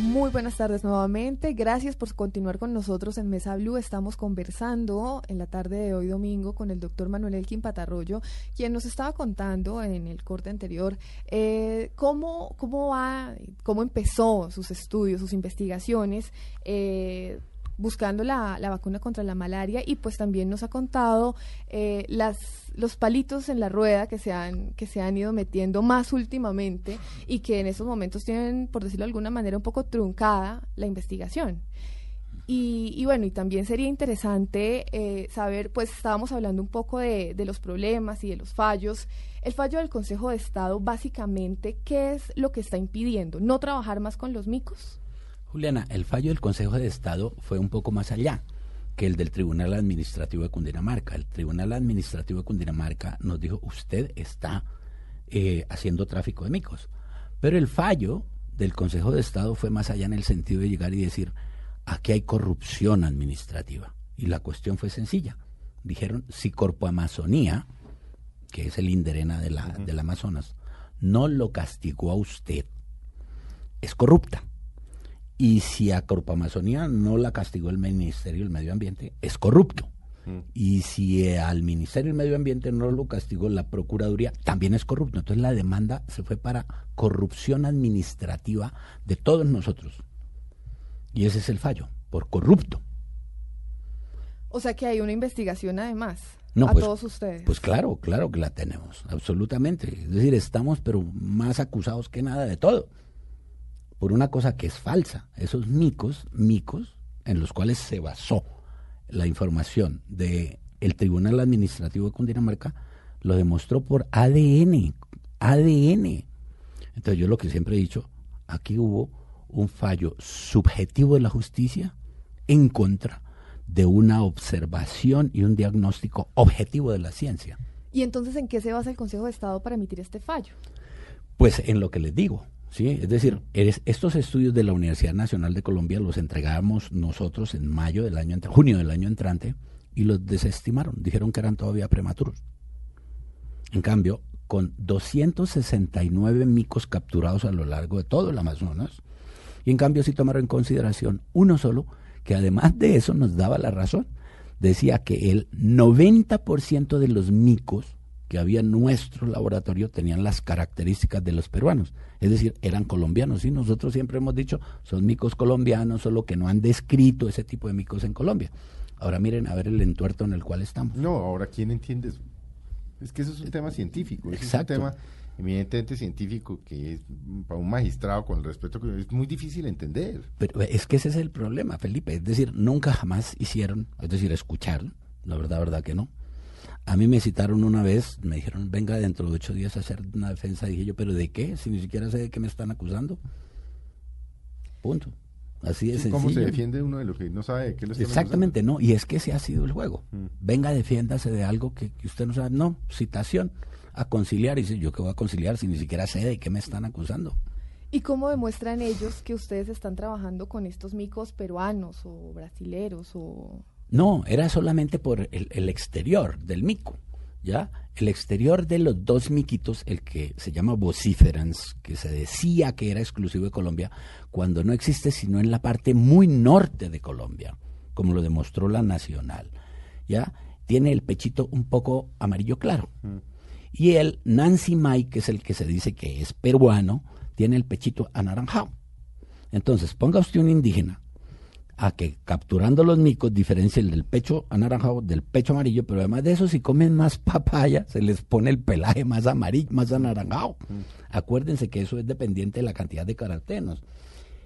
Muy buenas tardes nuevamente. Gracias por continuar con nosotros en Mesa Blue. Estamos conversando en la tarde de hoy domingo con el doctor Manuel Elkin Patarroyo, quien nos estaba contando en el corte anterior eh, cómo, cómo va, cómo empezó sus estudios, sus investigaciones. Eh, buscando la, la, vacuna contra la malaria y pues también nos ha contado eh, las, los palitos en la rueda que se, han, que se han ido metiendo más últimamente y que en estos momentos tienen, por decirlo de alguna manera, un poco truncada la investigación. Y, y, bueno, y también sería interesante eh, saber, pues estábamos hablando un poco de, de, los problemas y de los fallos. El fallo del Consejo de Estado, básicamente, ¿qué es lo que está impidiendo? ¿No trabajar más con los micos? Juliana, el fallo del Consejo de Estado fue un poco más allá que el del Tribunal Administrativo de Cundinamarca. El Tribunal Administrativo de Cundinamarca nos dijo, usted está eh, haciendo tráfico de micos. Pero el fallo del Consejo de Estado fue más allá en el sentido de llegar y decir, aquí hay corrupción administrativa. Y la cuestión fue sencilla. Dijeron, si Corpo Amazonía, que es el Inderena de la, del Amazonas, no lo castigó a usted, es corrupta. Y si a Corpo Amazonía no la castigó el Ministerio del Medio Ambiente, es corrupto. Mm. Y si al Ministerio del Medio Ambiente no lo castigó la Procuraduría, también es corrupto. Entonces la demanda se fue para corrupción administrativa de todos nosotros. Y ese es el fallo, por corrupto. O sea que hay una investigación además. a pues, todos ustedes. Pues claro, claro que la tenemos, absolutamente. Es decir, estamos pero más acusados que nada de todo por una cosa que es falsa. Esos micos, micos, en los cuales se basó la información del el Tribunal Administrativo de Cundinamarca, lo demostró por ADN, ADN. Entonces yo lo que siempre he dicho, aquí hubo un fallo subjetivo de la justicia en contra de una observación y un diagnóstico objetivo de la ciencia. ¿Y entonces en qué se basa el Consejo de Estado para emitir este fallo? Pues en lo que les digo, ¿sí? Es decir, estos estudios de la Universidad Nacional de Colombia los entregamos nosotros en mayo del año, junio del año entrante, y los desestimaron, dijeron que eran todavía prematuros. En cambio, con 269 micos capturados a lo largo de todo el Amazonas, y en cambio sí tomaron en consideración uno solo, que además de eso nos daba la razón. Decía que el 90% de los micos que había en nuestro laboratorio tenían las características de los peruanos, es decir, eran colombianos. Y nosotros siempre hemos dicho, son micos colombianos, solo que no han descrito ese tipo de micos en Colombia. Ahora miren a ver el entuerto en el cual estamos. No, ahora ¿quién entiende eso? Es que eso es un tema científico, es un tema eminentemente científico que es para un magistrado con el respeto que es muy difícil entender. Pero es que ese es el problema, Felipe, es decir, nunca jamás hicieron, es decir, escucharon, la verdad, verdad que no a mí me citaron una vez, me dijeron, venga dentro de ocho días a hacer una defensa. Dije yo, ¿pero de qué? Si ni siquiera sé de qué me están acusando. Punto. Así es. ¿Cómo se defiende uno de lo que no sabe de qué lo Exactamente, no. Y es que ese ha sido el juego. Mm. Venga, defiéndase de algo que, usted no sabe. No, citación a conciliar. Y dice, ¿yo qué voy a conciliar si ni siquiera sé de qué me están acusando? ¿Y cómo demuestran ellos que ustedes están trabajando con estos micos peruanos o brasileros o no, era solamente por el, exterior del mico. ¿ya? El exterior de los dos miquitos, el que se llama vociferans, que se decía que era exclusivo de Colombia, cuando no existe sino en la parte muy norte de Colombia, como lo demostró la Nacional, ¿ya? Tiene el pechito un poco amarillo claro. Y el Nancy Mike, que es el que se dice que es peruano, tiene el pechito anaranjado. Entonces, ponga usted un indígena a que capturando los micos diferencia el del pecho anaranjado del pecho amarillo, pero además de eso, si comen más papaya, se les pone el pelaje más amarillo, más anaranjado. Acuérdense que eso es dependiente de la cantidad de carotenos.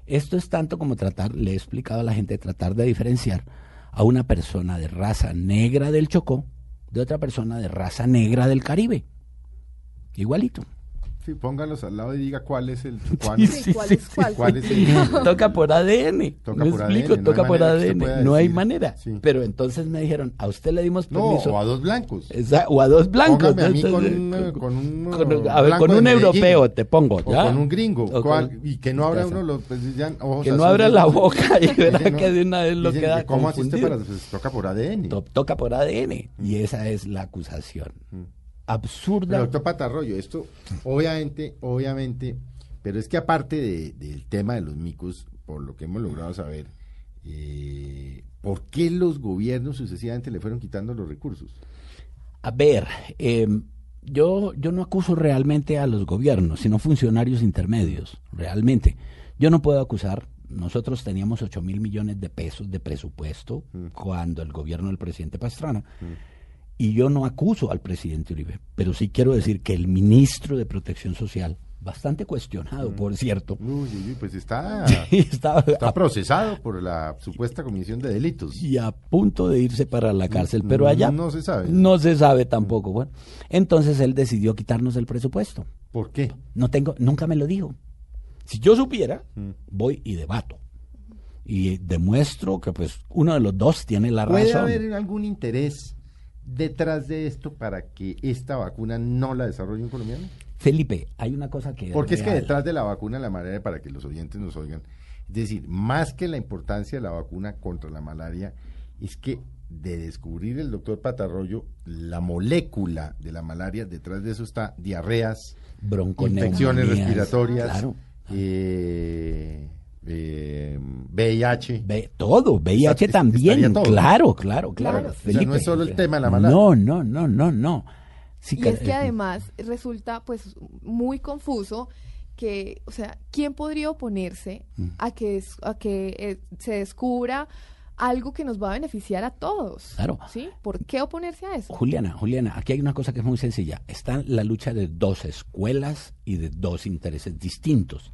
Esto es tanto como tratar, le he explicado a la gente, tratar de diferenciar a una persona de raza negra del Chocó de otra persona de raza negra del Caribe. Igualito. Sí, póngalos al lado y diga cuál es el cuál, sí, ¿cuál, es, cuál, cuál es el Toca por ADN. Toca por explico? ADN. toca por ADN. No hay manera. Sí. Pero entonces me dijeron, a usted le dimos permiso. No, o a dos blancos. o a dos blancos. Póngame a mí con, un, con un, con, a ver, con un europeo te pongo. ¿ya? O con un gringo. Con, y que no abra uno los. Pues, ya, ojos que no abra la boca y verá que de una vez lo queda. ¿Cómo asiste para.? Pues, toca por ADN. toca por ADN. Y esa es la acusación. Absurda. Pero, doctor Patarroyo, esto obviamente, obviamente, pero es que aparte de, del tema de los micos, por lo que hemos logrado saber, eh, ¿por qué los gobiernos sucesivamente le fueron quitando los recursos? A ver, eh, yo, yo no acuso realmente a los gobiernos, sino funcionarios intermedios, realmente. Yo no puedo acusar nosotros teníamos 8 mil millones de pesos de presupuesto mm. cuando el gobierno del presidente Pastrana. Mm. Y yo no acuso al presidente Uribe, pero sí quiero decir que el ministro de Protección Social, bastante cuestionado, por cierto. Uy, pues está, está, procesado por la supuesta comisión de delitos. Y a punto de irse para la cárcel, pero allá no se sabe. No se sabe tampoco. Bueno, entonces él decidió quitarnos el presupuesto. ¿Por qué? No tengo, nunca me lo dijo. Si yo supiera, mm. voy y debato y demuestro que pues uno de los dos tiene la razón. ¿Puede haber algún interés detrás de esto para que esta vacuna no la desarrolle un colombiano? Felipe, hay una cosa que... Porque es, que detrás de la vacuna, la manera para que los oyentes nos oigan, es decir, más que la importancia de la vacuna contra la malaria, es que de descubrir el doctor Patarroyo la molécula de la malaria, detrás de eso está diarreas, infecciones respiratorias, claro. eh, eh, VIH. todo, VIH también, claro, claro, claro. no es solo el tema de la malaria. No, no, no, no, no. y es que además resulta pues muy confuso que, o sea, ¿quién podría oponerse mm. a que, a que eh, se descubra algo que nos va a beneficiar a todos? Claro. ¿Sí? ¿Por qué oponerse a eso? Juliana, Juliana, aquí hay una cosa que es muy sencilla. Está la lucha de dos escuelas y de dos intereses distintos.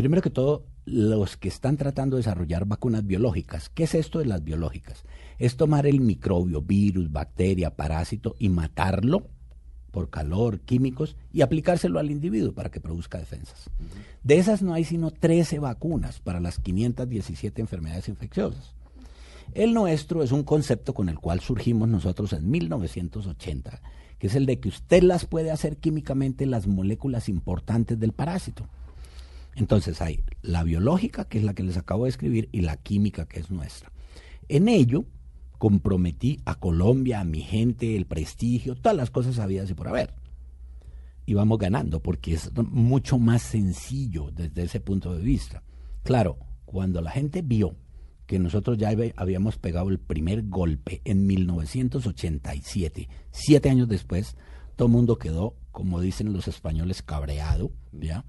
Primero que todo, los que están tratando de desarrollar vacunas biológicas. ¿Qué es esto de las biológicas? Es tomar el microbio, virus, bacteria, parásito y matarlo por calor, químicos y aplicárselo al individuo para que produzca defensas. De esas no hay sino 13 vacunas para las 517 enfermedades infecciosas. El nuestro es un concepto con el cual surgimos nosotros en 1980, que es el de que usted las puede hacer químicamente las moléculas importantes del parásito. Entonces hay la biológica, que es la que les acabo de escribir, y la química, que es nuestra. En ello comprometí a Colombia, a mi gente, el prestigio, todas las cosas habidas y por haber. Y vamos ganando, porque es mucho más sencillo desde ese punto de vista. Claro, cuando la gente vio que nosotros ya habíamos pegado el primer golpe en 1987, siete años después, todo el mundo quedó, como dicen los españoles, cabreado, ¿ya?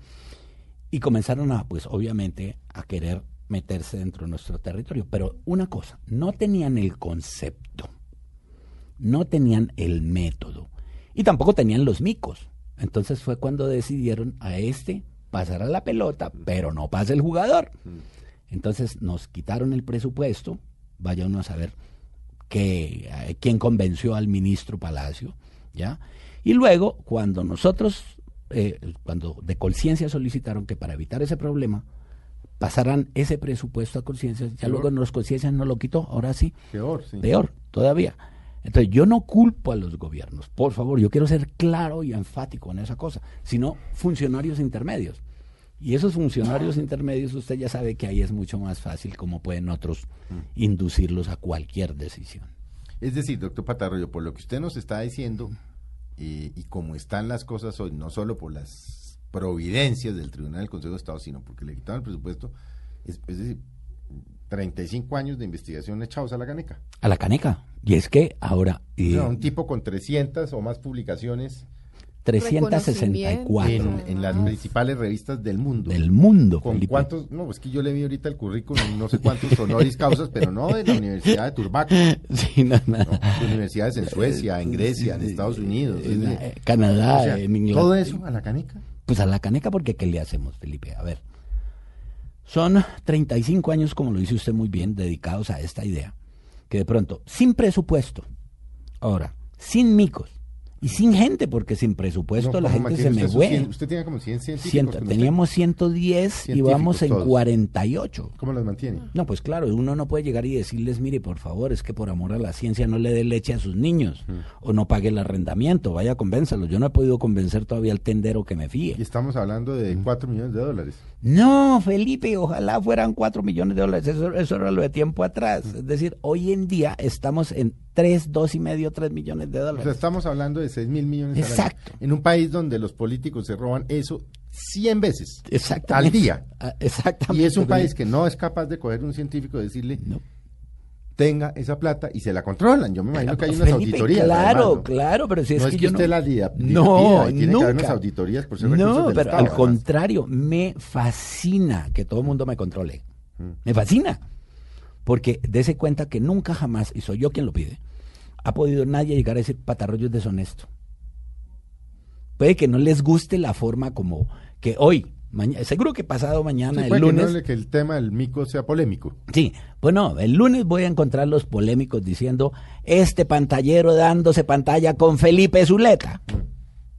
Y comenzaron a, pues obviamente, a querer meterse dentro de nuestro territorio. Pero una cosa, no tenían el concepto, no tenían el método y tampoco tenían los micos. Entonces fue cuando decidieron a este pasar a la pelota, pero no pasa el jugador. Entonces nos quitaron el presupuesto, vaya uno a saber que, eh, quién convenció al ministro Palacio, ¿ya? Y luego, cuando nosotros eh, cuando de conciencia solicitaron que para evitar ese problema pasaran ese presupuesto a conciencia, ya luego en los conciencias no lo quitó, ahora sí. Peor, sí. Peor, todavía. Entonces yo no culpo a los gobiernos, por favor, yo quiero ser claro y enfático en esa cosa, sino funcionarios intermedios. Y esos funcionarios intermedios, usted ya sabe que ahí es mucho más fácil como pueden otros mm. inducirlos a cualquier decisión. Es decir, doctor Patarroyo, por lo que usted nos está diciendo, eh, y como están las cosas hoy, no solo por las providencias del Tribunal del Consejo de Estado, sino porque le quitaron el presupuesto, es, es decir, 35 años de investigación echados a la caneca. A la caneca. Y es que ahora... O eh, sea, un tipo con 300 o más publicaciones 364 en, en las principales revistas del mundo. del mundo, ¿Con Felipe. cuántos? No, es que yo le vi ahorita el currículum, no sé cuántos honoris causas, pero no de la Universidad de Turbaco, Sí, no, no. ¿no? De universidades en Suecia, en Grecia, en Estados Unidos. En Canadá, o sea, en Inglaterra. todo eso a la caneca. Pues a la caneca, porque ¿qué le hacemos, Felipe? A ver, son 35 años, como lo dice usted muy bien, dedicados a esta idea, que de pronto, sin presupuesto, ahora, sin micos y sin gente, porque sin presupuesto No, la ¿cómo gente se me fue. cien- Usted tiene como 100 científicos. Ciento- con usted. teníamos 110 y vamos en todos. 48. ¿Cómo los mantiene? No, pues claro, uno no puede llegar y decirles, mire, por favor, es que por amor a la ciencia no le dé leche a sus niños o no pague el arrendamiento, vaya, convénzalos. Yo no he podido convencer todavía al tendero que me fíe. Y estamos hablando de 4 millones de dólares. No, Felipe, ojalá fueran 4 millones de dólares, eso, eso era lo de tiempo atrás. Es decir, hoy en día estamos en 3, 2 y medio, 3 millones de O sea, dólares. estamos hablando de 6 mil millones al año. Exacto. En un país donde los políticos se roban eso 100 veces al día. Ah, Exactamente. Y es un país que no es capaz de coger un científico y decirle, No. tenga esa plata y se la controlan. Yo me imagino que hay unas Felipe, auditorías. Claro, además, ¿no? claro, pero si es no que, es que yo usted no... la diga, No, tiene que haber unas nunca. auditorías por ser No, pero Estado, al además. contrario, me fascina que todo el mundo me controle. Mm. Me fascina. Porque dése cuenta que nunca jamás, y soy yo quien lo pide, ha podido nadie llegar a decir patarroyo es deshonesto. Puede que no les guste la forma como que hoy, mañana, seguro que pasado mañana, Sí, el puede que no lunes. que el tema del mico sea polémico. Sí, bueno, el lunes voy a encontrar los polémicos diciendo este pantallero dándose pantalla con Felipe Zuleta.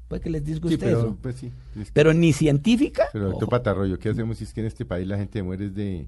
Puede que les disguste Sí, pero, eso. pues sí. es que- Pero ni científica. pero doctor. Patarroyo, ¿qué hacemos si es que en este país la gente muere de,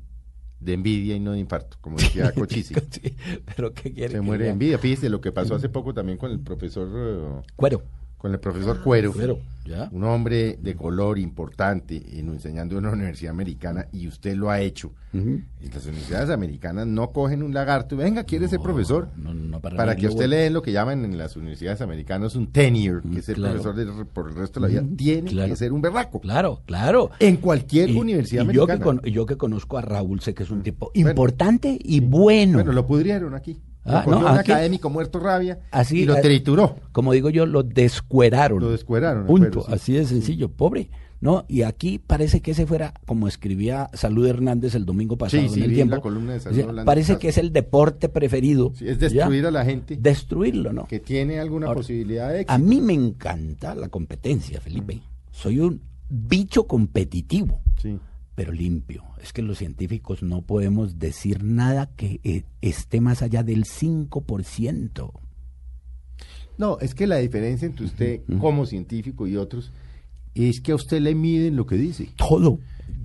de envidia y no de infarto? Como decía Cochise. Sí, pero ¿qué quiere Se que muere de envidia. Fíjese lo que pasó hace poco también con el profesor, eh, Cuero. Con el profesor Cuero. Cuero, ya. Un hombre de color importante en, enseñando en una universidad americana y usted lo ha hecho. Y las universidades americanas no cogen un lagarto venga, quiere ser profesor. No, no, para que usted le den lo que llaman en las universidades americanas un tenure, que es el claro. profesor de- por el resto de la vida, tiene claro. que ser un berraco. Claro, claro. En cualquier Y- universidad y yo que, americana. con- yo que conozco a Raúl, sé que es un tipo Bueno. importante y bueno. Bueno, lo pudrieron aquí. Ah, no, un aquí- académico muerto rabia Así, y lo trituró. Como digo yo, lo descueraron. Lo descueraron. Punto, sí. así de sencillo, pobre. No, y aquí parece que ese fuera, como escribía Salud Hernández el domingo pasado Sí, sí, en el tiempo, la columna de Salud hablando parece que es el deporte preferido. Sí, es destruir ¿ya? a la gente Destruirlo, ¿no? que tiene alguna Ahora, posibilidad de éxito. A mí me encanta la competencia, Felipe. Soy un bicho competitivo, Sí. Pero limpio. Es que los científicos no podemos decir nada que eh, esté más allá del 5%. No, es que la diferencia entre usted como científico y otros es que a usted le miden lo que dice. Todo.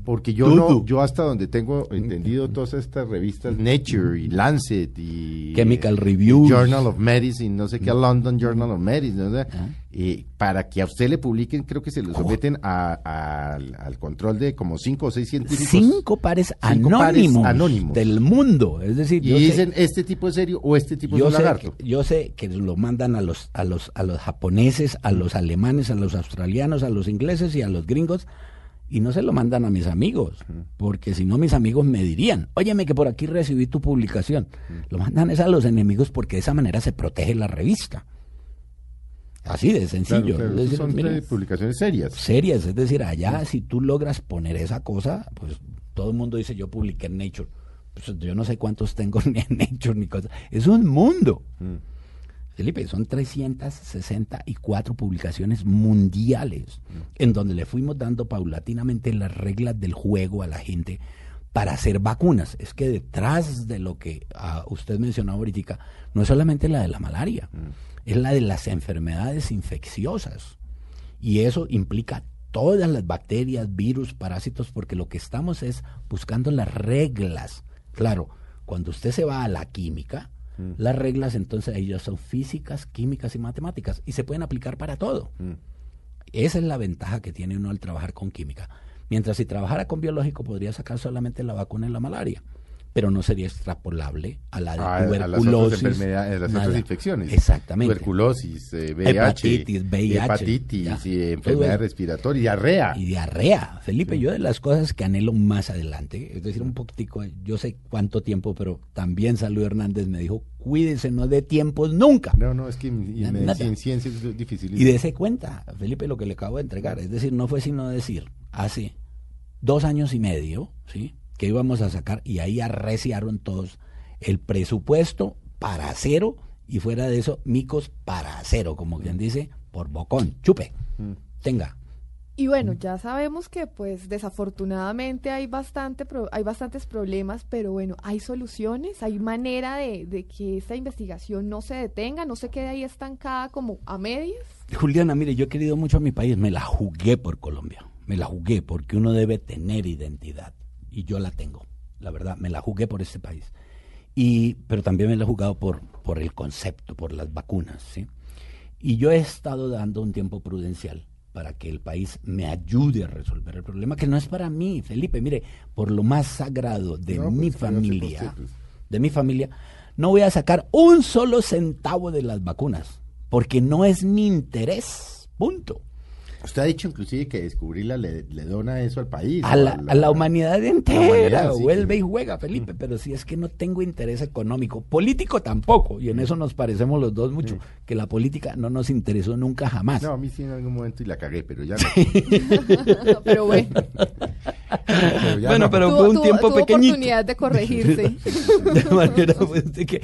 Porque yo no, yo hasta donde tengo entendido todas estas revistas, Nature y Lancet y Chemical eh, Reviews. Journal of Medicine, no sé qué, London Journal of Medicine, no sé, Ah. eh, para que a usted le publiquen, creo que se lo someten a- a- al, al control de como cinco o seis científicos. Cinco pares Cinco pares anónimos, anónimos. del mundo. Es decir, y sé- dicen, este tipo es serio o este tipo yo es un lagarto. que, yo sé que lo mandan a los, a los, a los japoneses, a los alemanes, a los australianos, a los ingleses y a los gringos, y no se lo mandan a mis amigos, porque si no mis amigos me dirían, óyeme que por aquí recibí tu publicación. Lo mandan es a los enemigos porque de esa manera se protege la revista. Así de sencillo. Claro, claro, decir, son publicaciones serias. serias, es decir, allá si tú logras poner esa cosa, pues todo el mundo dice yo publiqué en Nature. Pues yo no sé cuántos tengo ni en Nature ni cosas. Es un mundo. Mm. Felipe, son 364 publicaciones mundiales en donde le fuimos dando paulatinamente las reglas del juego a la gente para hacer vacunas. Es que detrás de lo que ah, usted mencionó ahorita, no es solamente la de la malaria, es la de las enfermedades infecciosas. Y eso implica todas las bacterias, virus, parásitos, porque lo que estamos es buscando las reglas. Claro, cuando usted se va a la química, las reglas entonces ellas son físicas, químicas y matemáticas y se pueden aplicar para todo. Mm. Esa es la ventaja que tiene uno al trabajar con química. Mientras si trabajara con biológico podría sacar solamente la vacuna de la malaria. Pero no sería extrapolable a la de A- a las tuberculosis. otras a las otras infecciones. Exactamente. Tuberculosis, eh, VIH, Hepatitis, VIH, hepatitis, ya. y Todo enfermedades eso. respiratorias, diarrea. Y diarrea. Felipe, yo de las cosas que anhelo más adelante, es decir, un poquitico, yo sé cuánto tiempo, pero también Salud Hernández me dijo, cuídese, no de tiempos nunca. No, no, es que en, ciencia es difícil. Y dése cuenta, Felipe, lo que le acabo de entregar. Es decir, no fue sino decir, hace dos años y medio, ¿sí? Que íbamos a sacar, y ahí arreciaron todos, el presupuesto para cero, y fuera de eso, micos para cero, como quien dice, por bocón, chupe, Mm. tenga. Y bueno, ya sabemos que pues desafortunadamente hay bastante pro- hay bastantes problemas, pero bueno, hay soluciones, hay manera de, de que esta investigación no se detenga, no se quede ahí estancada como a medias. Juliana, mire, yo he querido mucho a mi país, me la jugué por Colombia, me la jugué porque uno debe tener identidad y yo la tengo, la verdad, me la jugué por este país. Y, pero también me la he jugado por, por el concepto, por las vacunas, ¿sí? Y yo he estado dando un tiempo prudencial para que el país me ayude a resolver el problema, que no es para mí, Felipe, mire, por lo más sagrado de No, pues, mi familia, de mi familia, no voy a sacar un solo centavo de las vacunas, porque no es mi interés, punto. Usted ha dicho inclusive que descubrirla le, le dona eso al país. A la, a la humanidad entera, humanidad, sí, vuelve sí. y juega, Felipe, pero si es que no tengo interés económico, político tampoco, y en eso nos parecemos los dos mucho, que la política no nos interesó nunca jamás. No, a mí sí en algún momento y la cagué, pero ya no. pero bueno, Pero Bueno, no. pero fue un tiempo pequeñito. oportunidad de corregirse. De manera pues, de que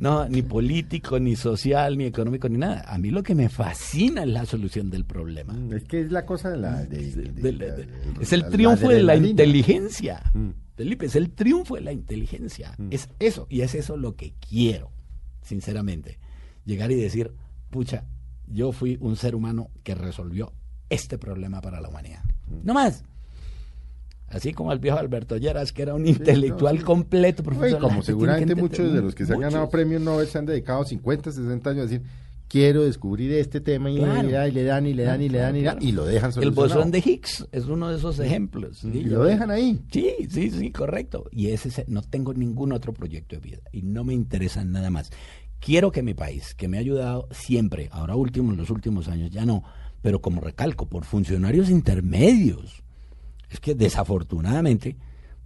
no, ni político, ni social, ni económico, ni nada. A mí lo que me fascina es la solución del problema. Mm, Es que es la cosa de la... de- de- De de- es el triunfo de la inteligencia. Mm. Felipe, es el triunfo de la inteligencia. Es eso, y es eso lo que quiero, sinceramente. Llegar y decir, pucha, yo fui un ser humano que resolvió este problema para la humanidad. No más. Así como el viejo Alberto Lleras, que era un intelectual sí. completo, profesor. la como seguramente muchos de los que se han ganado muchos. premios Nobel se han dedicado 50, 60 años a decir, quiero descubrir este tema y, Claro. mira, y le dan y le dan y le dan y, le dan, y lo dejan El solucionado. bosón de Higgs es uno de esos ejemplos. Y lo dejan ahí. Sí, sí, sí, correcto. Y ese es- no tengo ningún otro proyecto de vida y no me interesa nada más. Quiero que mi país, que me ha ayudado siempre, ahora último, en los últimos años ya no, pero como recalco, por funcionarios intermedios. Es que desafortunadamente,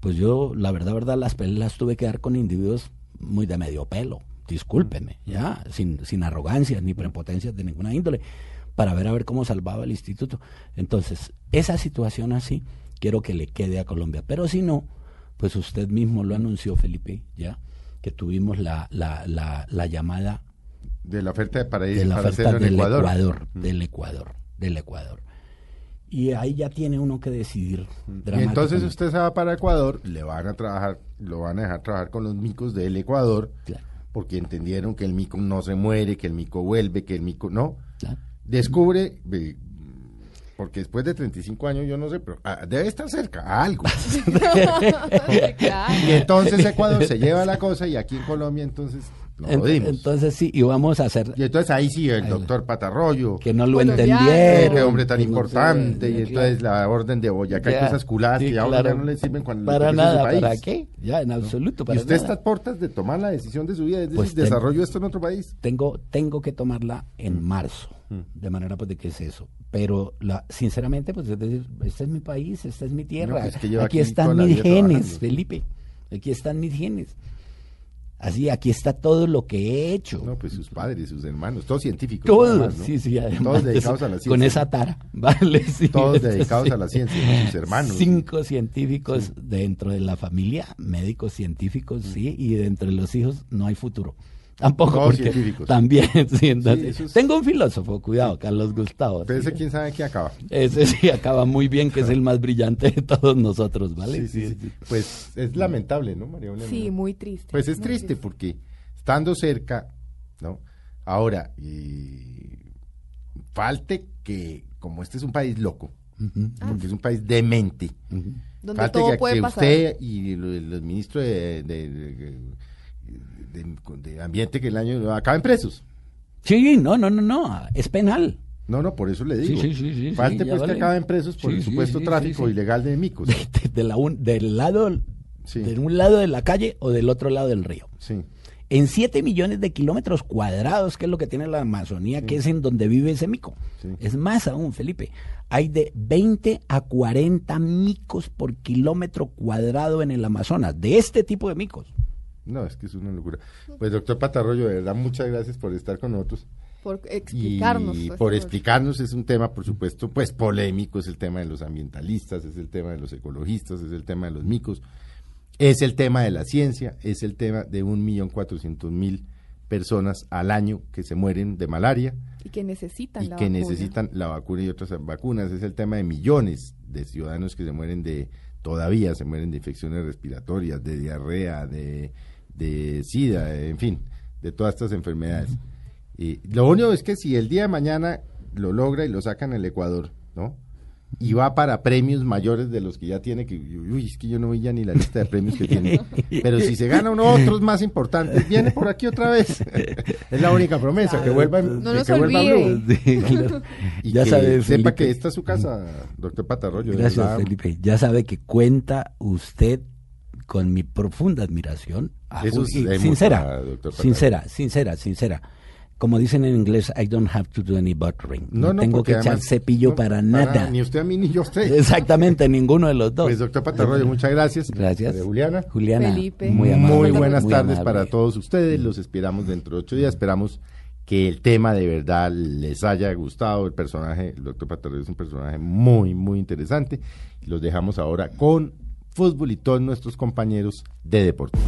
pues yo, la verdad, verdad, las peleas las tuve que dar con individuos muy de medio pelo. Discúlpeme, ya, sin, sin arrogancias ni prepotencias de ninguna índole, para ver a ver cómo salvaba el instituto. Entonces, esa situación así, quiero que le quede a Colombia. Pero si no, pues usted mismo lo anunció, Felipe, ya, que tuvimos la, la, la, la llamada De la oferta de para, ir, de la para oferta del Ecuador. Ecuador, del Ecuador, del Ecuador. Y ahí ya tiene uno que decidir. Y entonces usted se va para Ecuador, le van a trabajar, lo van a dejar trabajar con los micos del Ecuador, Claro, porque entendieron que el mico no se muere, que el mico vuelve, que el mico no. claro. Descubre, porque después de 35 años, yo no sé, pero ah, debe estar cerca, a algo. Y entonces Ecuador se lleva la cosa y aquí en Colombia entonces lo jodimos. Entonces sí, y vamos a hacer y entonces ahí sí, el Ahí. doctor Patarroyo, que no lo entendieron. qué hombre tan que no importante, sé, y entonces la orden de Boyacá y Ya, cosas culadas sí, que ahora claro. ya no le sirven cuando le Para nada, país. ¿para qué? Ya, en absoluto, Y usted nada. está a puertas de tomar la decisión de su vida, es decir, Pues ten- desarrollo esto en otro país. tengo, tengo que tomarla en marzo, Mm. de manera pues de que es eso. Pero la, sinceramente, pues es decir, este es mi país, esta es mi tierra, pues, que aquí, aquí están mis genes, trabajando. Felipe, aquí están mis genes. Así, aquí está todo lo que he hecho. No, pues sus padres, sus hermanos, todos científicos. Todos, además, ¿no? sí, sí, además Todos de dedicados eso, a la ciencia. Con esa tara, ¿vale? Sí, Todos dedicados a la ciencia, sus hermanos. Cinco científicos dentro de la familia, médicos científicos, sí, y dentro de los hijos no hay futuro. Tampoco. Todos porque científicos. También, sí, entonces, eso es- Tengo un filósofo, cuidado, Carlos Gustavo. Pero sí. ese quién sabe qué acaba. Ese sí acaba muy bien, que es el más brillante de todos nosotros, ¿vale? Sí, sí, sí. Pues es lamentable, ¿no, María Belén? Sí, muy triste. Pues es triste porque estando cerca, ¿no? Ahora, y falte que, como este es un país loco, porque es un país demente, ujú. Donde falte todo que, puede que pasar. usted y lo- los ministros de, de- de- de- de Ambiente que el año acaben presos. Sí, no, no, no, no, es penal. No, no, por eso le digo. Sí, sí, pues vale. que acaben presos por el supuesto tráfico ilegal de micos. De, de la un- del lado de un lado de la calle o del otro lado del río. Sí. En 7 millones de kilómetros cuadrados, que es lo que tiene la Amazonía, que es en donde vive ese mico. Es más aún, Felipe. Hay de 20 a 40 micos por kilómetro cuadrado en el Amazonas, de este tipo de micos. No, es que es una locura. Pues doctor Patarroyo, de verdad, muchas gracias por estar con nosotros. Por explicarnos. y pues, por explicarnos es un tema, por supuesto, pues polémico, es el tema de los ambientalistas, es el tema de los ecologistas, es el tema de los micos, es el tema de la ciencia, es el tema de un millón cuatrocientos mil personas al año que se mueren de malaria Y que necesitan y la que vacuna. necesitan la vacuna y otras vacunas, es el tema de millones de ciudadanos que se mueren de, todavía se mueren de infecciones respiratorias, de diarrea, de, de sida, en fin, de todas estas enfermedades. Y lo único es que si el día de mañana lo logra y lo sacan el Ecuador, ¿no? Y va para premios mayores de los que ya tiene, que uy, es que yo no vi ya ni la lista de premios que tiene. Pero si se gana uno otros más importantes, viene por aquí otra vez. es la única promesa, que vuelva, No que nos vuelva olvide. Blue. Sí, claro. Y ya que sabe, sepa Felipe. que esta es su casa, doctor Patarroyo. Gracias. Felipe. Ya sabe que cuenta usted con mi profunda admiración. A Eso es y sincera, mucha, doctor Patarroyo. sincera, sincera, sincera. Como dicen en inglés, I don't have to do any buttering. No, tengo porque que echar además- cepillo no, para nada. Ni usted a mí ni yo a usted. Exactamente, ninguno de los dos. Pues doctor Patarroyo, muchas gracias. Gracias. Juliana. Juliana, Felipe. muy amable. Muy buenas muy tardes amable. para todos ustedes. Los esperamos dentro de ocho días. Esperamos que el tema de verdad les haya gustado. El personaje, el doctor Patarroyo es un personaje muy, muy interesante. Los dejamos ahora con fútbol y todos nuestros compañeros de deporte.